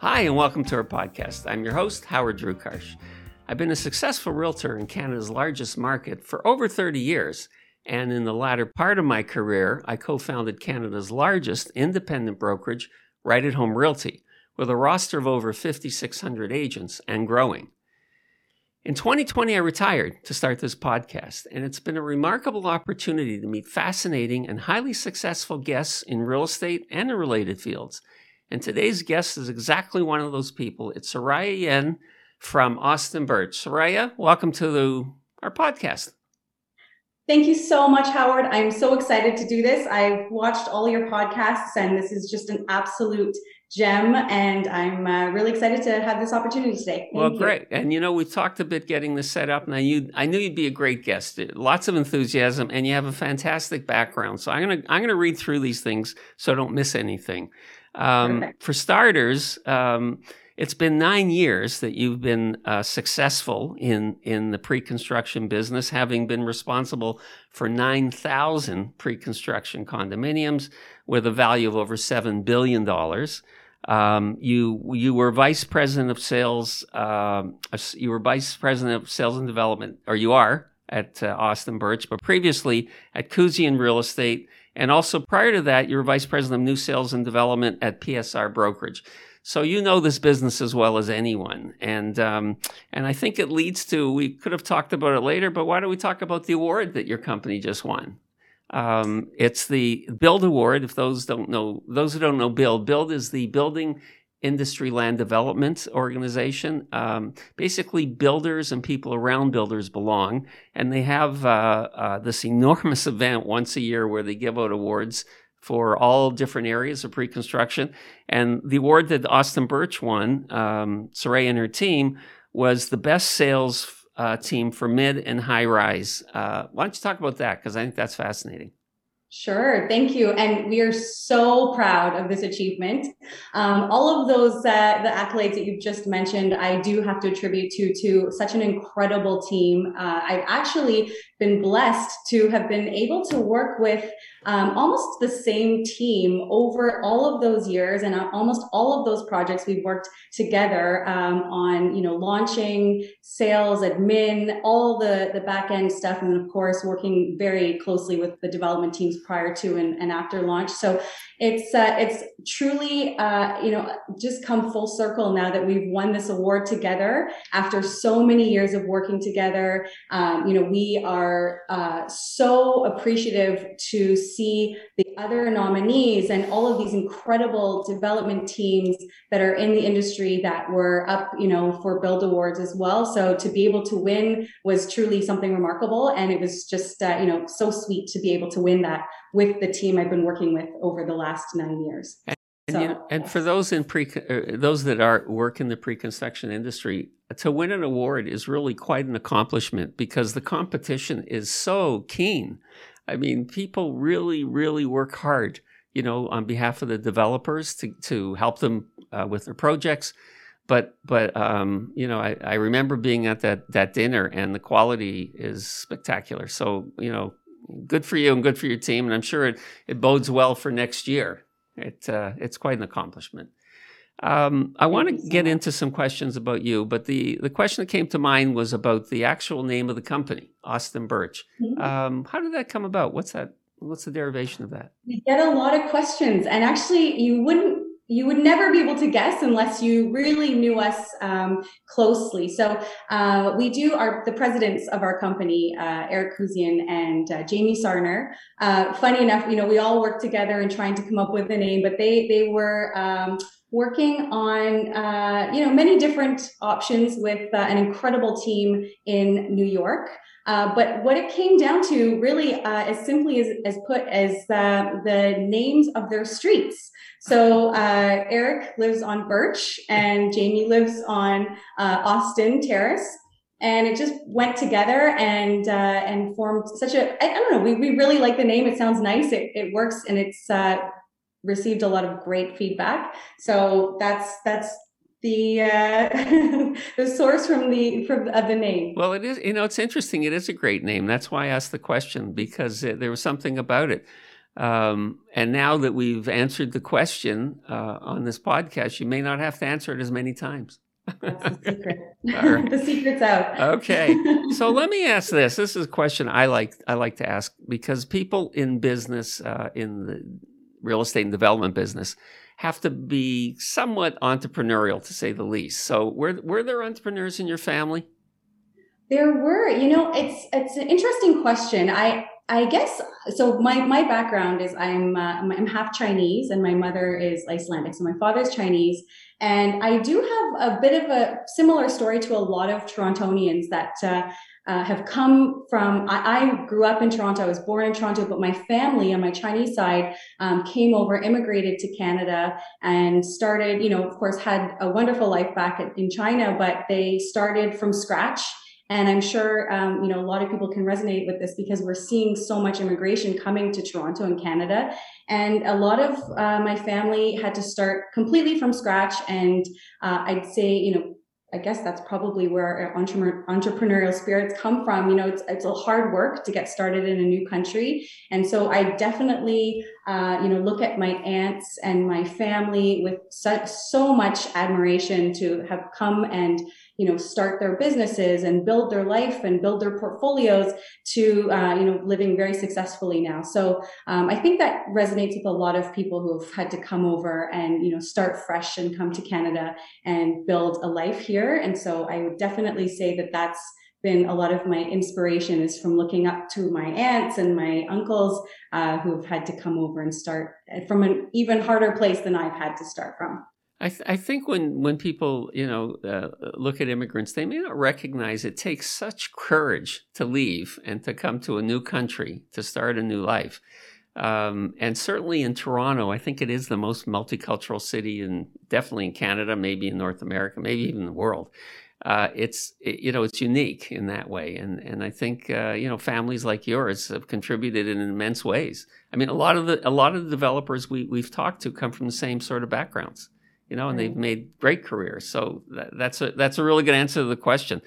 Hi, and welcome to our podcast. I'm your host, Howard Drukarsh. I've been a successful realtor in Canada's largest market for over 30 years, and in the latter part of my career, I co founded Canada's largest independent brokerage, Right at Home Realty, with a roster of over 5,600 agents and growing. In 2020, I retired to start this podcast, and it's been a remarkable opportunity to meet fascinating and highly successful guests in real estate and related fields. And today's guest is exactly one of those people. It's Soraya Yen from Austin Birch. Soraya, welcome to the, our podcast. Thank you so much, Howard. I'm so excited to do this. I've watched all your podcasts, and this is just an absolute gem. And I'm uh, really excited to have this opportunity today. Thank well, you. great. And you know, we talked a bit getting this set up, and I knew I knew you'd be a great guest. Lots of enthusiasm, and you have a fantastic background. So I'm gonna I'm gonna read through these things so I don't miss anything. Um, for starters, um, it's been nine years that you've been uh, successful in in the pre-construction business, having been responsible for nine thousand pre-construction condominiums with a value of over seven billion dollars. Um, you you were vice president of sales. Um, you were vice president of sales and development, or you are at uh, Austin Birch, but previously at Kuzian Real Estate and also prior to that, you were vice president of new sales and development at PSR Brokerage. So you know this business as well as anyone, and um, and I think it leads to we could have talked about it later, but why don't we talk about the award that your company just won? Um, it's the BILD Award. If those don't know, those who don't know BILD, BILD is the Building industry land development organization. Um, basically, builders and people around builders belong, and they have uh, uh, this enormous event once a year where they give out awards for all different areas of pre-construction. And the award that Austin Birch won, um, Soraya and her team, was the best sales uh, team for mid and high rise. Uh, why don't you talk about that? Because I think that's fascinating. Sure, thank you. And we are so proud of this achievement. Um, all of those, uh, the accolades that you've just mentioned, I do have to attribute to, to such an incredible team. Uh, I've actually been blessed to have been able to work with um, almost the same team over all of those years and almost all of those projects we've worked together um, on you know launching sales admin all the the back end stuff and of course working very closely with the development teams prior to and, and after launch. So it's uh, it's truly uh, you know just come full circle now that we've won this award together after so many years of working together. Um, you know we are uh, so appreciative to see the other nominees and all of these incredible development teams that are in the industry that were up you know for BILD awards as well so to be able to win was truly something remarkable and it was just uh, you know so sweet to be able to win that with the team i've been working with over the last nine years. And, so, you know, and for those in pre, uh, those that are work in the pre-construction industry, to win an award is really quite an accomplishment because the competition is so keen. I mean, people really, really work hard, you know, on behalf of the developers to to help them uh, with their projects. But but um, you know, I, I remember being at that that dinner, and the quality is spectacular. So you know, good for you and good for your team. And I'm sure it, it bodes well for next year. It, uh, it's quite an accomplishment. Um, I want to get into some questions about you, but the, the question that came to mind was about the actual name of the company, Austin Birch. Mm-hmm. Um, how did that come about? What's that? What's the derivation of that? We get a lot of questions, and actually, you wouldn't you would never be able to guess unless you really knew us um, closely. So uh, we do our the presidents of our company, uh, Eric Kuzian and uh, Jamie Sarner. Uh, funny enough, you know, we all worked together in trying to come up with a name, but they they were. Um, working on uh, you know many different options with uh, an incredible team in New York. Uh, but what it came down to, really, uh, as simply as, as put, as the names of their streets. So uh, Eric lives on Birch, and Jamie lives on uh, Austin Terrace. And it just went together and and formed such a I, I don't know we, we really like the name it sounds nice it, it works and it's received a lot of great feedback. So that's that's the uh, the source from the from of the name. Well, it is. You know, it's interesting. It is a great name. That's why I asked the question because there was something about it. Um, and now that we've answered the question uh, on this podcast, you may not have to answer it as many times. That's the secret. right. the secret's out. okay. So let me ask this. This is a question I like I like to ask because people in business, uh, in the real estate and development business, have to be somewhat entrepreneurial to say the least. So were were there entrepreneurs in your family? There were. You know, it's it's an interesting question. I I guess so. My my background is I'm uh, I'm half Chinese and my mother is Icelandic. So my father's Chinese, and I do have a bit of a similar story to a lot of Torontonians that uh, uh, have come from. I, I, grew up in Toronto. I was born in Toronto, but my family on my Chinese side um, came over, immigrated to Canada, and started. You know, of course, had a wonderful life back in China, but they started from scratch and I'm sure, um, you know, a lot of people can resonate with this because we're seeing so much immigration coming to Toronto and Canada. And a lot of uh, my family had to start completely from scratch. And uh, I'd say, you know, I guess that's probably where entrepreneurial spirits come from. You know, it's, it's a hard work to get started in a new country. And so I definitely, uh, you know, look at my aunts and my family with so, so much admiration to have come and you know start their businesses and build their life and build their portfolios to uh, you know living very successfully now so um, i think that resonates with a lot of people who have had to come over and you know start fresh and come to canada and build a life here and so i would definitely say that that's been a lot of my inspiration is from looking up to my aunts and my uncles uh, who have had to come over and start from an even harder place than I've had to start from. I, th- I think when, when people you know uh, look at immigrants, they may not recognize it takes such courage to leave and to come to a new country to start a new life. Um, and certainly in Toronto, I think it is the most multicultural city, and definitely in Canada, maybe in North America, maybe even the world. Uh, it's it, you know it's unique in that way, and and I think uh, you know families like yours have contributed in immense ways. I mean, a lot of the a lot of the developers we we've talked to come from the same sort of backgrounds you know, and they've made great careers. So that, that's a that's a really good answer to the question.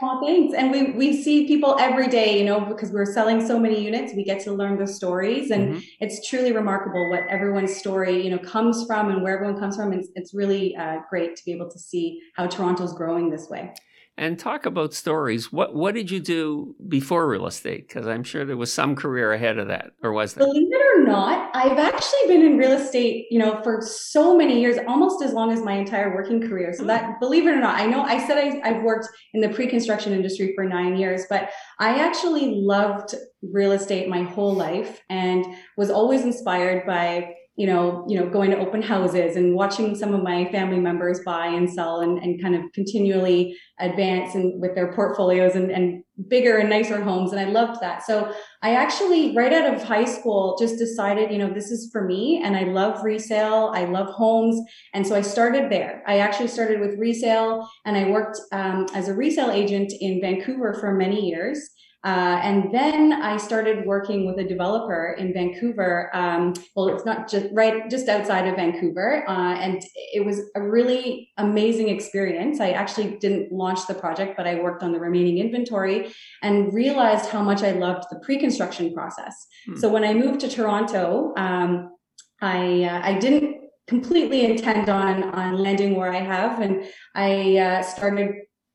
Well, thanks. And we we see people every day, you know, because we're selling so many units, we get to learn the stories, and mm-hmm. it's truly remarkable what everyone's story, you know, comes from and where everyone comes from. It's it's really uh, great to be able to see how Toronto's growing this way. And talk about stories. What what did you do before real estate? Because I'm sure there was some career ahead of that, or was there? Believe it or not, I've actually been in real estate, you know, for so many years, almost as long as my entire working career. So hmm. that, believe it or not, I know I said I, I've worked in the pre-construction industry for nine years, but I actually loved real estate my whole life and was always inspired by you know, you know, going to open houses and watching some of my family members buy and sell and, and kind of continually advance and with their portfolios and, and bigger and nicer homes. And I loved that. So I actually, right out of high school, just decided, you know, this is for me. And I love resale. I love homes. And so I started there. I actually started with resale and I worked um, as a resale agent in Vancouver for many years. Uh, and then I started working with a developer in Vancouver. Um, well, it's not just right, just outside of Vancouver. Uh, and it was a really amazing experience. I actually didn't launch the project, but I worked on the remaining inventory and realized how much I loved the pre-construction process. Hmm. So when I moved to Toronto, um, I, uh, I didn't completely intend on, on landing where I have. And I uh, started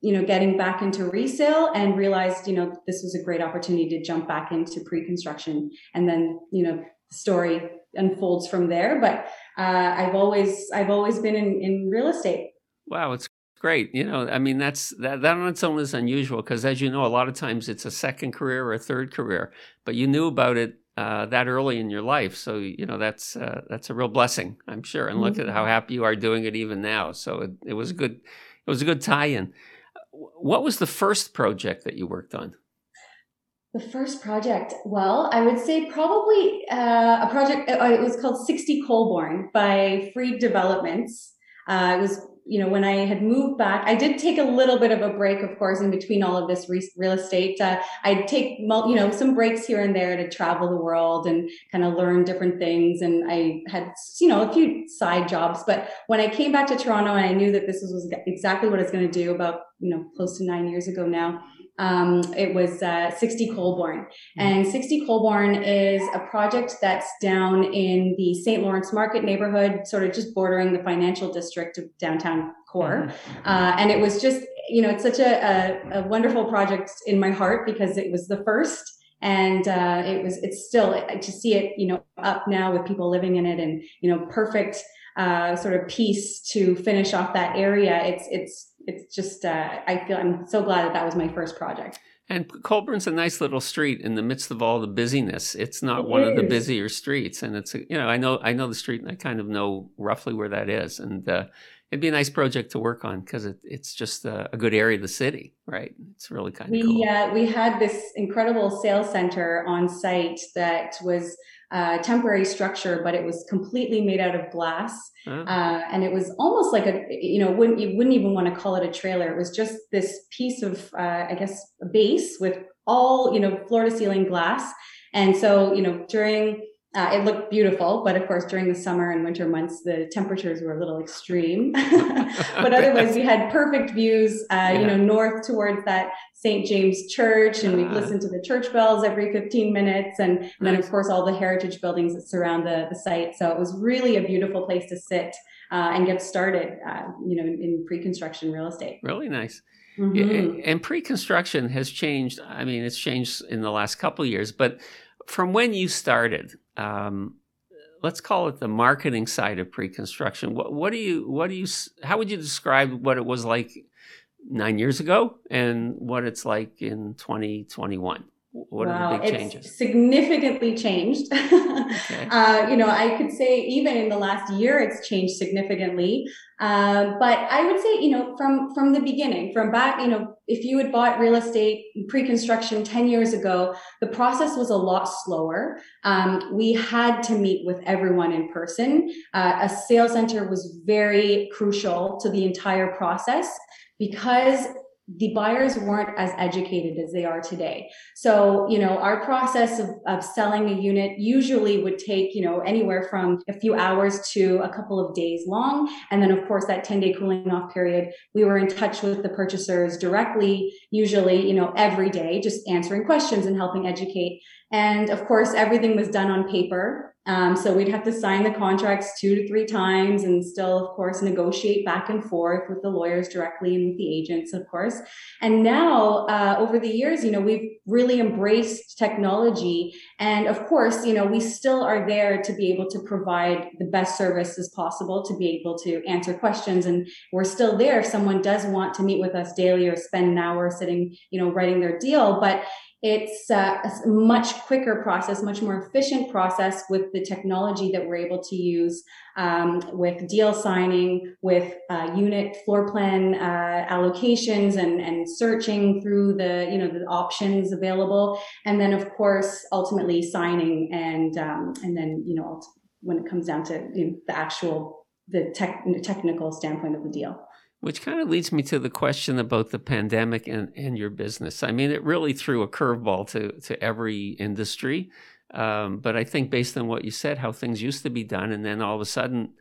you know, getting back into resale and realized, you know, this was a great opportunity to jump back into pre-construction. And then, you know, the story unfolds from there. But uh, I've always, I've always been in, in real estate. Wow, it's great. You know, I mean, that's that, that on its own is unusual because, as you know, a lot of times it's a second career or a third career, but you knew about it uh, that early in your life. So you know that's uh, that's a real blessing, I'm sure. And look mm-hmm. at how happy you are doing it even now. So it, it was a good it was a good tie-in what was the first project that you worked on? The first project, well, I would say probably uh, a project. Uh, it was called 60 Colborne by Freed Developments. Uh, it was you know, when I had moved back, I did take a little bit of a break, of course, in between all of this re- real estate. Uh, I'd take, you know, some breaks here and there to travel the world and kind of learn different things. And I had, you know, a few side jobs. But when I came back to Toronto and I knew that this was exactly what I was going to do about, you know, close to nine years ago now, um, it was uh, 60 Colborne. Mm-hmm. And 60 Colborne is a project that's down in the St. Lawrence Market neighborhood, sort of just bordering the financial district of downtown core. Mm-hmm. Uh, and it was just, you know, it's such a, a, a, wonderful project in my heart because it was the first. And uh, it was, it's still to see it, you know, up now with people living in it and, you know, perfect uh, sort of piece to finish off that area. It's, it's, it's just uh, I feel I'm so glad that that was my first project. And Colborne's a nice little street in the midst of all the busyness. It's not it one is. of the busier streets, and it's you know I know I know the street and I kind of know roughly where that is, and uh, it'd be a nice project to work on because it, it's just a, a, good area of the city, right? It's really kind of we, cool. Uh, we had this incredible sales center on site that was uh, temporary structure, but it was completely made out of glass. Oh. Uh, and it was almost like a, you know, wouldn't, you wouldn't even want to call it a trailer. It was just this piece of, uh, I guess, a base with all, you know, floor to ceiling glass. And so, you know, during uh, it looked beautiful, but of course, during the summer and winter months, the temperatures were a little extreme. but otherwise, we had perfect views, uh, yeah. you know, north towards that St. James Church, and we'd listen to the church bells every 15 minutes. And, and then, of course, all the heritage buildings that surround the, the site. So it was really a beautiful place to sit uh, and get started, uh, you know, in, in pre construction real estate. Really nice. Mm-hmm. And pre construction has changed. I mean, it's changed in the last couple years, but from when you started, um, let's call it the marketing side of pre-construction. What, what do you, what do you, how would you describe what it was like nine years ago and what it's like in 2021? What wow, are the big changes? It's significantly changed. okay. uh, you know, I could say even in the last year, it's changed significantly. Um, but I would say, you know, from from the beginning, from back, you know, if you had bought real estate pre-construction 10 years ago, the process was a lot slower. Um, we had to meet with everyone in person. Uh, a sales center was very crucial to the entire process because the buyers weren't as educated as they are today. So, you know, our process of, of selling a unit usually would take, you know, anywhere from a few hours to a couple of days long. And then, of course, that 10 day cooling off period, we were in touch with the purchasers directly, usually, you know, every day, just answering questions and helping educate. And of course, everything was done on paper. Um, so we'd have to sign the contracts two to three times and still, of course, negotiate back and forth with the lawyers directly and with the agents, of course. And now, uh, over the years, you know, we've really embraced technology. And of course, you know, we still are there to be able to provide the best service as possible, to be able to answer questions. And we're still there if someone does want to meet with us daily or spend an hour sitting, you know, writing their deal. But it's uh, a much quicker process, much more efficient process with the technology that we're able to use um, with deal signing, with uh, unit floor plan uh, allocations, and and searching through the you know the options available, and then of course ultimately signing and um, and then you know when it comes down to you know, the actual the tech, technical standpoint of the deal. Which kind of leads me to the question about the pandemic and, and your business. I mean, it really threw a curveball to, to every industry. Um, but I think based on what you said, how things used to be done, and then all of a sudden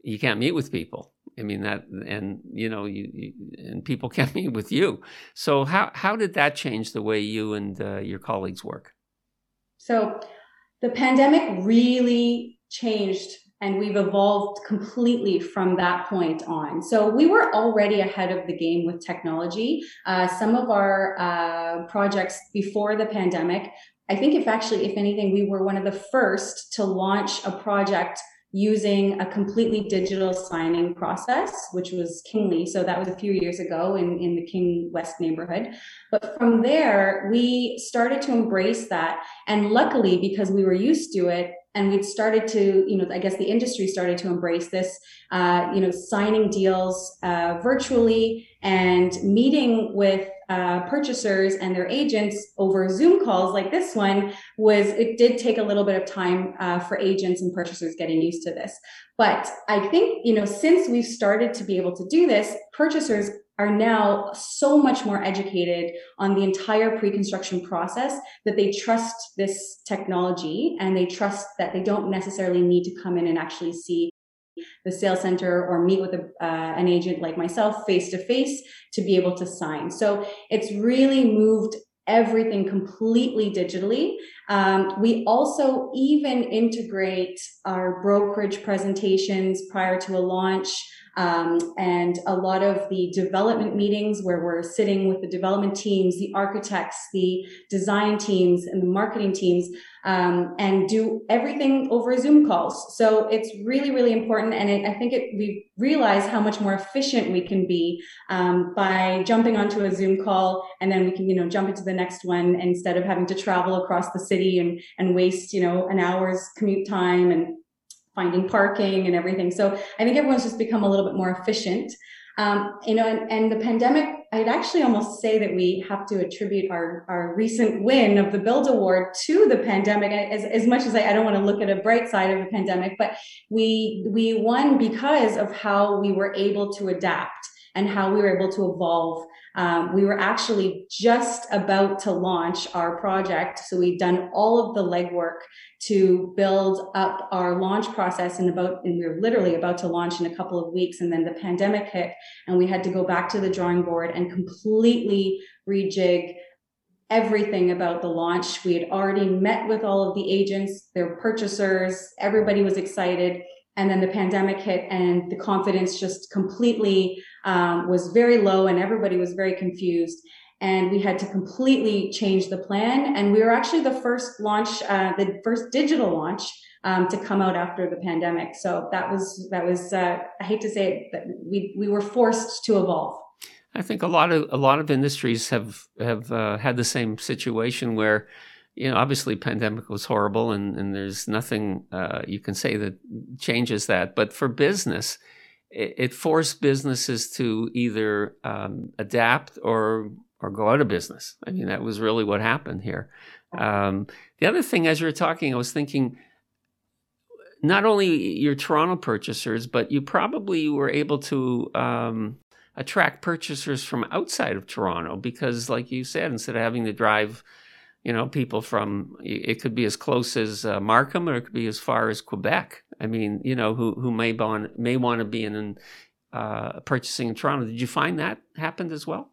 you can't meet with people. I mean that, and you know, you, you and people can't meet with you. So how how did that change the way you and uh, your colleagues work? So the pandemic really changed and we've evolved completely from that point on. So we were already ahead of the game with technology. Uh, some of our uh, projects before the pandemic, I think if actually, if anything, we were one of the first to launch a project using a completely digital signing process, which was Kingly. So that was a few years ago in, in the King West neighborhood. But from there, we started to embrace that. And luckily, because we were used to it, and we'd started to you know i guess the industry started to embrace this uh, you know signing deals uh, virtually and meeting with uh, purchasers and their agents over zoom calls like this one was it did take a little bit of time uh, for agents and purchasers getting used to this. But i think you know since we've started to be able to do this purchasers are now so much more educated on the entire pre-construction process that they trust this technology and they trust that they don't necessarily need to come in and actually see the sales center or meet with a, uh, an agent like myself face to face to be able to sign. So it's really moved everything completely digitally. Um, we also even integrate our brokerage presentations prior to a launch. Um, and a lot of the development meetings where we're sitting with the development teams, the architects, the design teams, and the marketing teams, um, and do everything over Zoom calls. So it's really, really important. And it, I think it, we realize how much more efficient we can be um, by jumping onto a Zoom call, and then we can, you know, jump into the next one instead of having to travel across the city and and waste, you know, an hour's commute time and finding parking and everything. So I think everyone's just become a little bit more efficient. Um, you know, and, and, the pandemic, I'd actually almost say that we have to attribute our, our recent win of the BILD Award to the pandemic. As, as much as I, I don't want to look at a bright side of the pandemic, but we we won because of how we were able to adapt and how we were able to evolve um, we were actually just about to launch our project. So we'd done all of the legwork to build up our launch process and about, and we were literally about to launch in a couple of weeks. And then the pandemic hit and we had to go back to the drawing board and completely rejig everything about the launch. We had already met with all of the agents, their purchasers, everybody was excited and then the pandemic hit and the confidence just completely um, was very low and everybody was very confused. And we had to completely change the plan. And we were actually the first launch uh, the first digital launch um, to come out after the pandemic. So that was that was uh, i hate to say it but we we were forced to evolve. I think a lot of a lot of industries have have uh, had the same situation where you know, obviously, pandemic was horrible, and, and there's nothing uh, you can say that changes that. But for business, it, it forced businesses to either um, adapt or or go out of business. I mean, that was really what happened here. Um, the other thing, as you were talking, I was thinking not only your Toronto purchasers, but you probably were able to um, attract purchasers from outside of Toronto because, like you said, instead of having to drive you know, people from it could be as close as uh, Markham or it could be as far as Quebec. I mean, you know, who who may want may want to be in uh, purchasing in Toronto. Did you find that happened as well?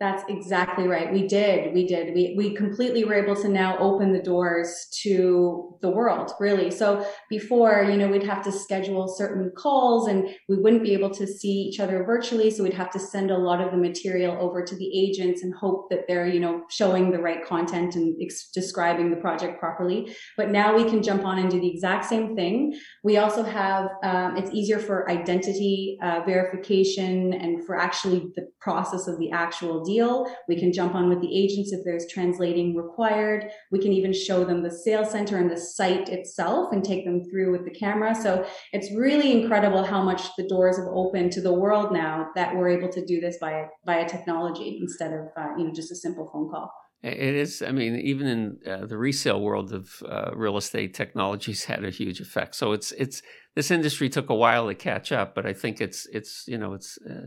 That's exactly right. We did. We did. We we completely were able to now open the doors to the world, really. So before, you know, we'd have to schedule certain calls and we wouldn't be able to see each other virtually. So we'd have to send a lot of the material over to the agents and hope that they're, you know, showing the right content and ex- describing the project properly. But now we can jump on and do the exact same thing. We also have, um, it's easier for identity uh, verification and for actually the process of the actual deal. We can jump on with the agents if there's translating required. We can even show them the sales center and the site itself and take them through with the camera. So it's really incredible how much the doors have opened to the world now that we're able to do this by via technology instead of uh, you know just a simple phone call. It is. I mean, even in uh, the resale world of uh, real estate, technology's had a huge effect. So it's it's this industry took a while to catch up, but I think it's it's you know it's uh,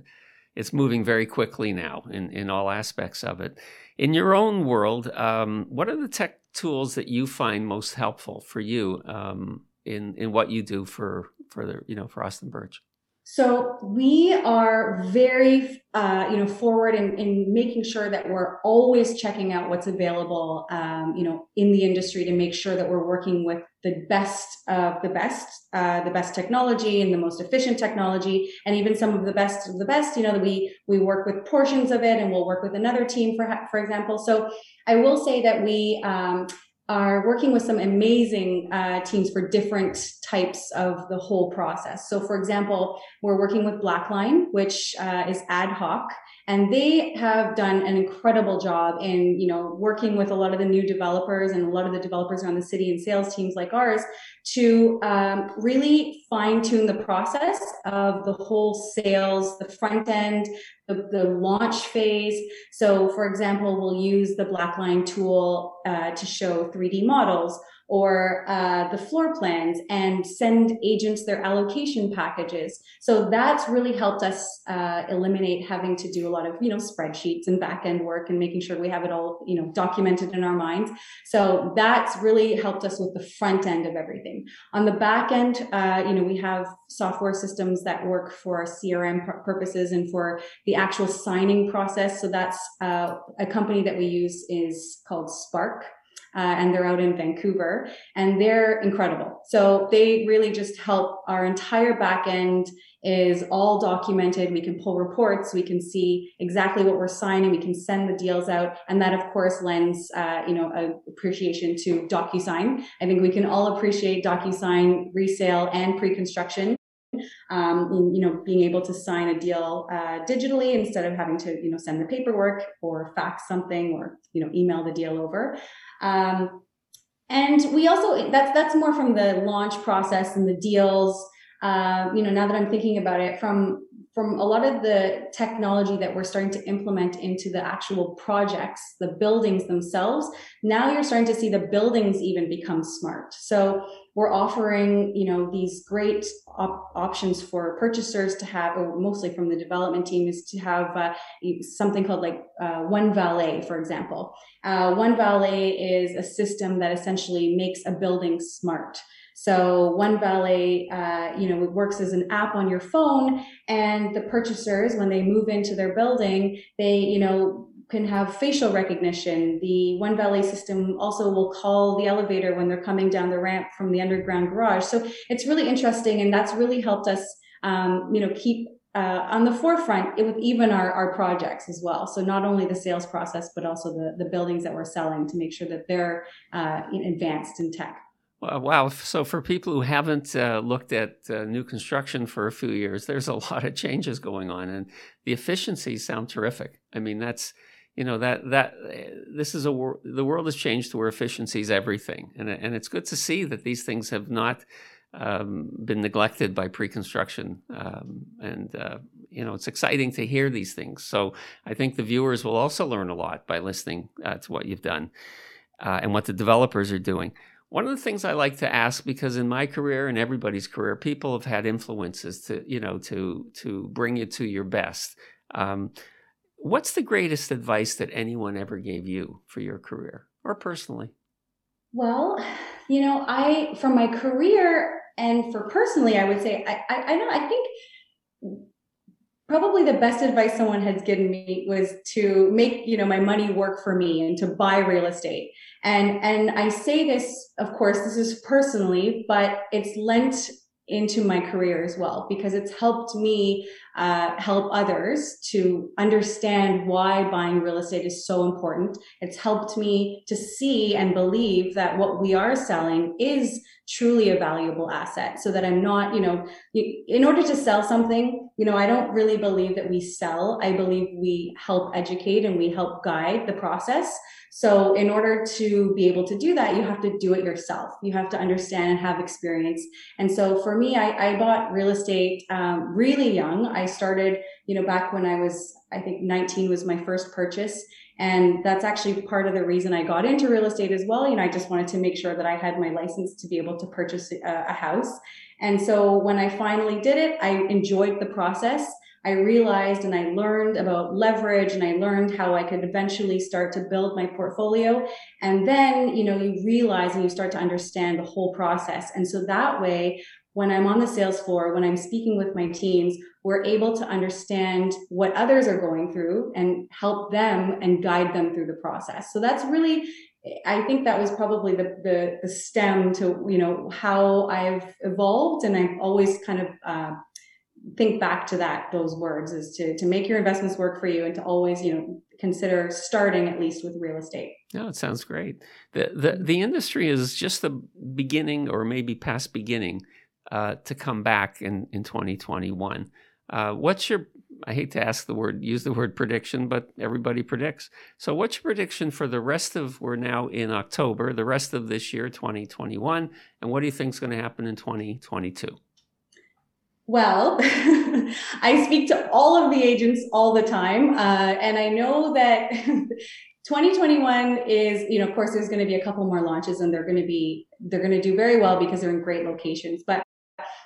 it's moving very quickly now in, in all aspects of it. In your own world, um, what are the tech tools that you find most helpful for you um, in in what you do for for the you know for Austin Birch? So we are very, uh, you know, forward in, in making sure that we're always checking out what's available, um, you know, in the industry to make sure that we're working with the best of the best, uh, the best technology and the most efficient technology, and even some of the best of the best. You know, that we we work with portions of it, and we'll work with another team for for example. So I will say that we um, are working with some amazing uh, teams for different types of the whole process. So, for example, we're working with Blackline, which uh, is ad hoc, and they have done an incredible job in, you know, working with a lot of the new developers and a lot of the developers around the city and sales teams like ours to um, really fine tune the process of the whole sales, the front end, the, the launch phase. So, for example, we'll use the Blackline tool uh, to show 3D models, or uh, the floor plans and send agents their allocation packages. So that's really helped us uh, eliminate having to do a lot of you know spreadsheets and back end work and making sure we have it all you know documented in our minds. So that's really helped us with the front end of everything. On the back end, uh, you know, we have software systems that work for CRM purposes and for the actual signing process. So that's uh, a company that we use is called Spark. Uh, and they're out in Vancouver and they're incredible. So they really just help our entire back end is all documented. We can pull reports. We can see exactly what we're signing. We can send the deals out. And that of course lends, uh, you know, appreciation to DocuSign. I think we can all appreciate DocuSign resale and pre-construction um, you know, being able to sign a deal uh, digitally instead of having to, you know, send the paperwork or fax something or, you know, email the deal over. Um, and we also that's that's more from the launch process and the deals. Uh, you know, now that I'm thinking about it, from from a lot of the technology that we're starting to implement into the actual projects, the buildings themselves, now you're starting to see the buildings even become smart. So we're offering, you know, these great op- options for purchasers to have, or mostly from the development team, is to have uh, something called like uh, One Valet, for example. Uh, One Valet is a system that essentially makes a building smart. So One Valet, uh, you know, it works as an app on your phone, and the purchasers, when they move into their building, they, you know, can have facial recognition. The One Valet system also will call the elevator when they're coming down the ramp from the underground garage. So it's really interesting, and that's really helped us, um, you know, keep uh, on the forefront with even our, our projects as well. So not only the sales process, but also the, the buildings that we're selling to make sure that they're uh, advanced in tech. Wow. So, for people who haven't uh, looked at uh, new construction for a few years, there's a lot of changes going on, and the efficiencies sound terrific. I mean, that's you know that that this is a wor- the world has changed to where efficiency is everything, and and it's good to see that these things have not um, been neglected by pre-construction, um, and uh, you know it's exciting to hear these things. So I think the viewers will also learn a lot by listening uh, to what you've done uh, and what the developers are doing. One of the things I like to ask, because in my career and everybody's career, people have had influences to, you know, to to bring you to your best. Um, what's the greatest advice that anyone ever gave you for your career or personally? Well, you know, I from my career and for personally, I would say I I, I don't I think probably the best advice someone has given me was to make you know my money work for me and to buy real estate and and i say this of course this is personally but it's lent into my career as well because it's helped me uh, help others to understand why buying real estate is so important. It's helped me to see and believe that what we are selling is truly a valuable asset so that I'm not, you know, in order to sell something, you know, I don't really believe that we sell. I believe we help educate and we help guide the process. So in order to be able to do that, you have to do it yourself. You have to understand and have experience. And so for me, I, I bought real estate um, really young. I started, you know, back when I was, I think 19 was my first purchase. And that's actually part of the reason I got into real estate as well. You know, I just wanted to make sure that I had my license to be able to purchase a, a house. And so when I finally did it, I enjoyed the process. I realized and I learned about leverage and I learned how I could eventually start to build my portfolio. And then, you know, you realize and you start to understand the whole process. And so that way, when I'm on the sales floor, when I'm speaking with my teams, we're able to understand what others are going through and help them and guide them through the process. So that's really I think that was probably the, the, the stem to you know how I've evolved, and I've always kind of uh, think back to that those words is to to make your investments work for you and to always you know consider starting at least with real estate. No it sounds great. The the, the industry is just the beginning or maybe past beginning uh, to come back in in 2021 uh, what's your I hate to ask the word, use the word prediction, but everybody predicts. So, what's your prediction for the rest of, we're now in October, the rest of this year, 2021, and what do you think is going to happen in 2022? Well, I speak to all of the agents all the time, uh, and I know that 2021 is, you know, of course, there's going to be a couple more launches and they're going to be, they're going to do very well because they're in great locations. But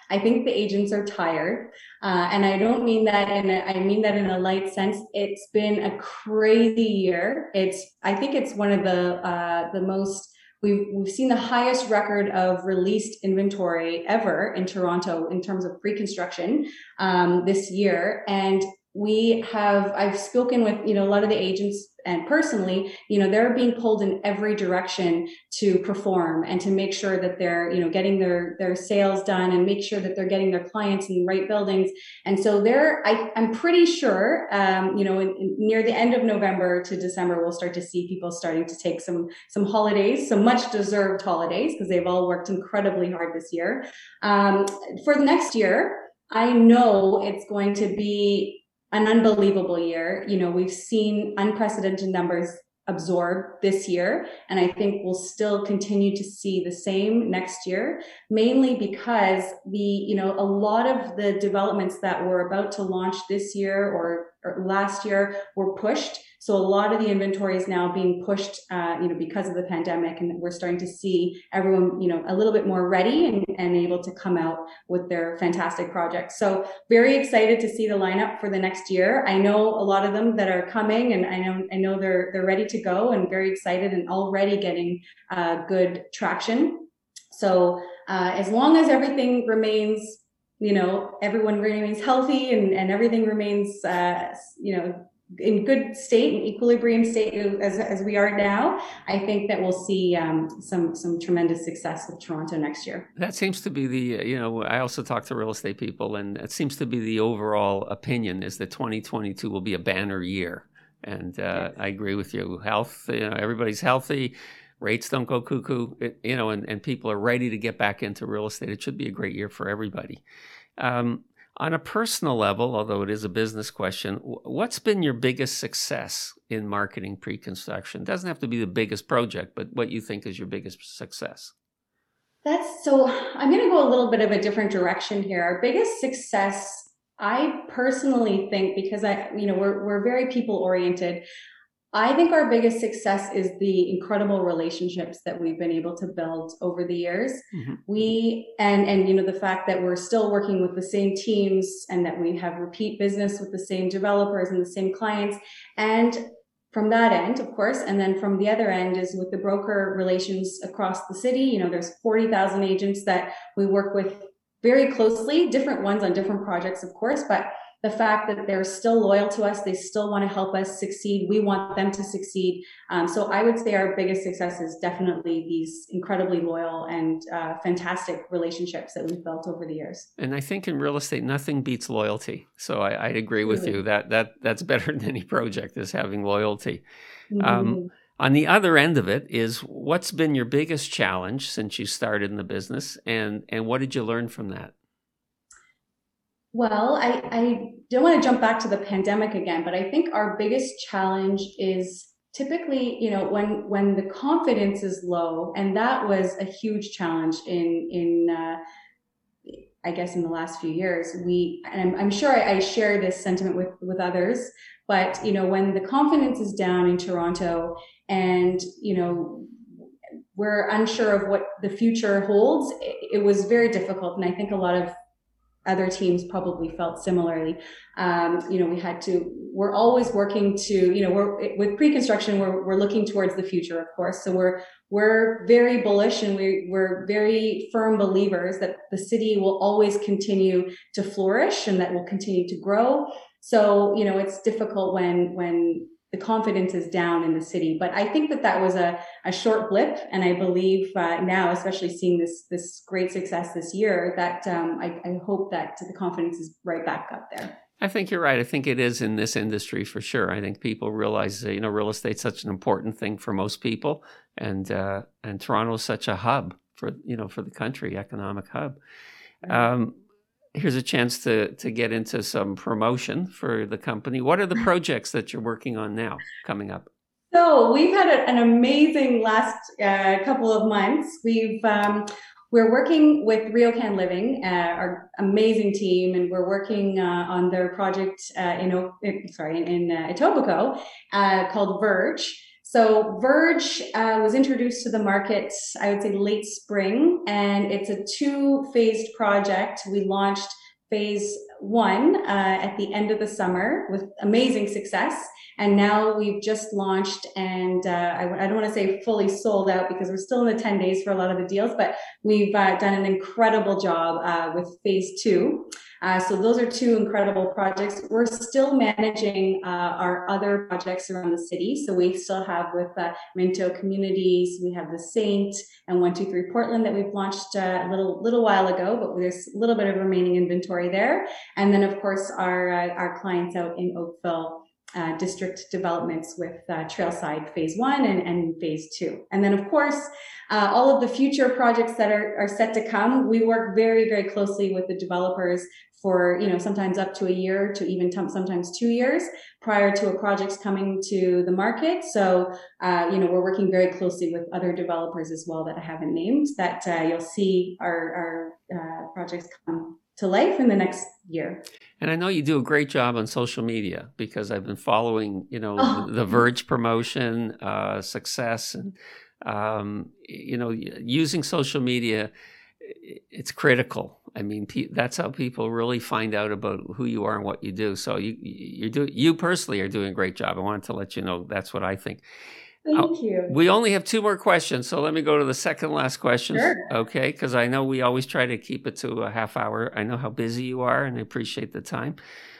I think the agents are tired. Uh, and I don't mean that in a, I mean that in a light sense. It's been a crazy year. It's, I think it's one of the, uh, the most, we've, we've seen the highest record of released inventory ever in Toronto in terms of pre-construction, um, this year. And we have, I've spoken with, you know, a lot of the agents and personally, you know, they're being pulled in every direction to perform and to make sure that they're, you know, getting their their sales done and make sure that they're getting their clients in the right buildings. And so they're, I, am pretty sure, um, you know, in, in, near the end of November to December, we'll start to see people starting to take some some holidays, some much deserved holidays because they've all worked incredibly hard this year. Um, for the next year, I know it's going to be an unbelievable year. You know, we've seen unprecedented numbers absorb this year. And I think we'll still continue to see the same next year, mainly because the, you know, a lot of the developments that we're about to launch this year or, last year were pushed so a lot of the inventory is now being pushed, uh, you know, because of the pandemic, and we're starting to see everyone, you know, a little bit more ready and, and able to come out with their fantastic projects. So very excited to see the lineup for the next year. I know a lot of them that are coming, and I know I know they're they're ready to go and very excited and already getting uh, good traction. So uh, as long as everything remains you know everyone remains healthy and, and everything remains uh, you know in good state and equilibrium state as, as we are now, I think that we'll see um, some some tremendous success with Toronto next year. That seems to be the you know I also talk to real estate people, and it seems to be the overall opinion is that 2022 will be a banner year, and uh, yes. I agree with you. Health, you know, everybody's healthy. Rates don't go cuckoo, it, you know, and, and people are ready to get back into real estate. It should be a great year for everybody. Um, on a personal level, although it is a business question, what's been your biggest success in marketing pre construction? Doesn't have to be the biggest project, but what you think is your biggest success? That's so, I'm going to go a little bit of a different direction here. Our biggest success, I personally think, because I, you know, we're, we're very people oriented. I think our biggest success is the incredible relationships that we've been able to build over the years. Mm-hmm. We and and you know the fact that we're still working with the same teams and that we have repeat business with the same developers and the same clients and from that end, of course, and then from the other end is with the broker relations across the city. You know, there's 40,000 agents that we work with very closely, different ones on different projects, of course, but the fact that they're still loyal to us, they still want to help us succeed. We want them to succeed. Um, so I would say our biggest success is definitely these incredibly loyal and uh, fantastic relationships that we've built over the years. And I think in real estate, nothing beats loyalty. So I, would agree with you that that that's better than any project is having loyalty. Um, mm-hmm. Um, on the other end of it is what's been your biggest challenge since you started in the business, and and what did you learn from that? Well, I, I don't want to jump back to the pandemic again, but I think our biggest challenge is typically, you know, when when the confidence is low, and that was a huge challenge in in uh, I guess in the last few years. We and I'm, I'm sure I, I share this sentiment with with others, but you know, when the confidence is down in Toronto, and you know we're unsure of what the future holds, it, it was very difficult, and I think a lot of other teams probably felt similarly. Um, you know, we had to, we're always working to, you know, we're with pre-construction, we're, we're looking towards the future, of course. So we're, we're very bullish and we, we're very firm believers that the city will always continue to flourish and that will continue to grow. So, you know, it's difficult when, when the confidence is down in the city. But I think that that was a, a short blip, and I believe uh, now, especially seeing this this great success this year, that um, I, I hope that the confidence is right back up there. I think you're right. I think it is in this industry for sure. I think people realize you know real estate's such an important thing for most people, and uh, and Toronto is such a hub for you know for the country, economic hub. Um, here's a chance to to get into some promotion for the company. What are the projects that you're working on now coming up? So we've had a, an amazing last uh, couple of months. We've um, we're working with RioCan Living, uh, our amazing team, and we're working uh, on their project uh, in sorry in, in uh, Etobicoke uh, called Verge. So Verge uh, was introduced to the market, I would say late spring, and it's a two-phased project. We launched phase one uh, at the end of the summer with amazing success. And now we've just launched, and uh, I, I, don't want to say fully sold out because we're still in the 10 days for a lot of the deals, but we've uh, done an incredible job uh, with phase two. Uh, so those are two incredible projects. We're still managing uh, our other projects around the city. So we still have with uh, Minto Communities, we have the Saint and One Two Three Portland that we've launched uh, a little little while ago, but there's a little bit of remaining inventory there. And then of course our uh, our clients out in Oakville uh, district developments with uh, Trailside Phase One and, and Phase Two. And then, of course, uh, all of the future projects that are, are set to come, we work very, very closely with the developers for, you know, sometimes up to a year to even t- sometimes two years prior to a project's coming to the market. So, uh, you know, we're working very closely with other developers as well that I haven't named that uh, you'll see our, our projects come to life in the next year. And I know you do a great job on social media because I've been following, you know, oh. the Verge promotion, uh, success, and um, you know, using social media. It's critical. I mean, pe- that's how people really find out about who you are and what you do. So you you do you personally are doing a great job. I wanted to let you know that's what I think. Thank you. We only have two more questions, so let me go to the second last question. Sure. Okay, because I know we always try to keep it to a half hour. I know how busy you are, and I appreciate the time.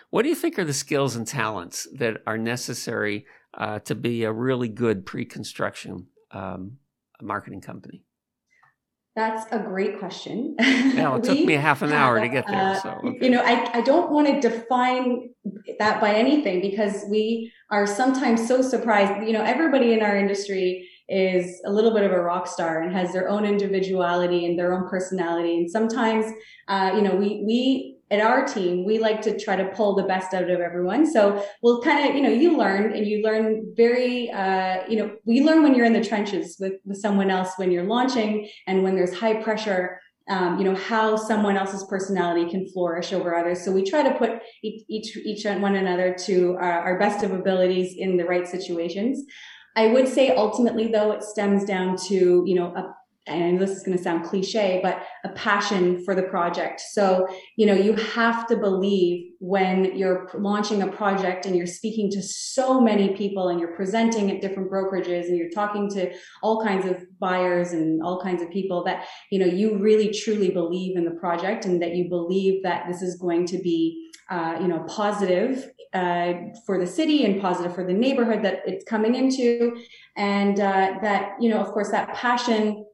What do you think are the skills and talents that are necessary uh, to be a really good pre-construction um, marketing company? That's a great question. Yeah, it took me half an hour to get there. Uh, so okay. you know, I, I don't want to define that by anything because we are sometimes so surprised. You know, everybody in our industry is a little bit of a rock star and has their own individuality and their own personality. And sometimes, uh, you know, we we at our team, we like to try to pull the best out of everyone. So we'll kind of, you know, you learn and you learn very, uh, you know, we learn when you're in the trenches with, with someone else when you're launching and when there's high pressure, um, you know, how someone else's personality can flourish over others. So we try to put each, each, one another to our, our best of abilities in the right situations. I would say ultimately though, it stems down to, you know, a and this is going to sound cliche, but a passion for the project. So, you know, you have to believe when you're launching a project and you're speaking to so many people and you're presenting at different brokerages and you're talking to all kinds of buyers and all kinds of people that, you know, you really truly believe in the project and that you believe that this is going to be, uh, you know, positive uh, for the city and positive for the neighborhood that it's coming into. And uh, that, you know, of course, that passion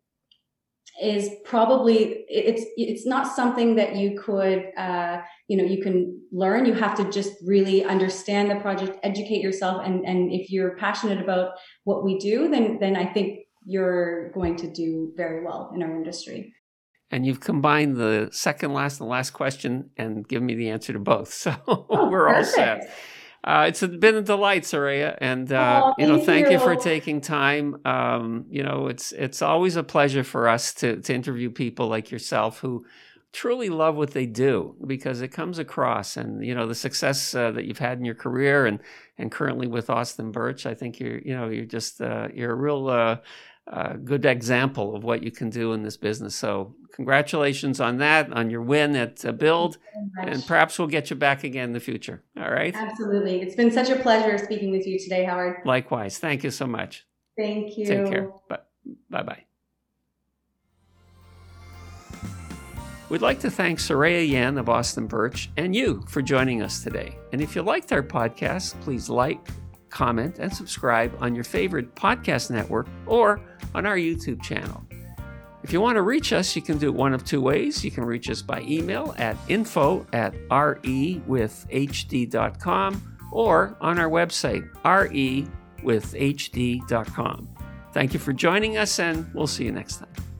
is probably it's it's not something that you could uh, you know you can learn. You have to just really understand the project educate yourself and and if you're passionate about what we do then then i think you're going to do very well in our industry. And you've combined the second last and last question and given me the answer to both. So oh, we're perfect. all set uh, it's been a delight, Soraya, and uh, oh, you know, thank you. you. for taking time. Um, you know, it's it's always a pleasure for us to to interview people like yourself who truly love what they do because it comes across. And you know, the success uh, that you've had in your career and and currently with Austin Birch, I think you're you know you're just uh, you're a real uh, a good example of what you can do in this business. So, congratulations on that, on your win at uh, BILD, and perhaps we'll get you back again in the future. All right. Absolutely. It's been such a pleasure speaking with you today, Howard. Likewise. Thank you so much. Thank you. Take care. Bye bye. We'd like to thank Soraya Yan of Austin Birch and you for joining us today. And if you liked our podcast, please like, comment, and subscribe on your favorite podcast network or on our YouTube channel. If you want to reach us, you can do it one of two ways. You can reach us by email at info at rewithhd.com or on our website, rewithhd.com. Thank you for joining us, and we'll see you next time.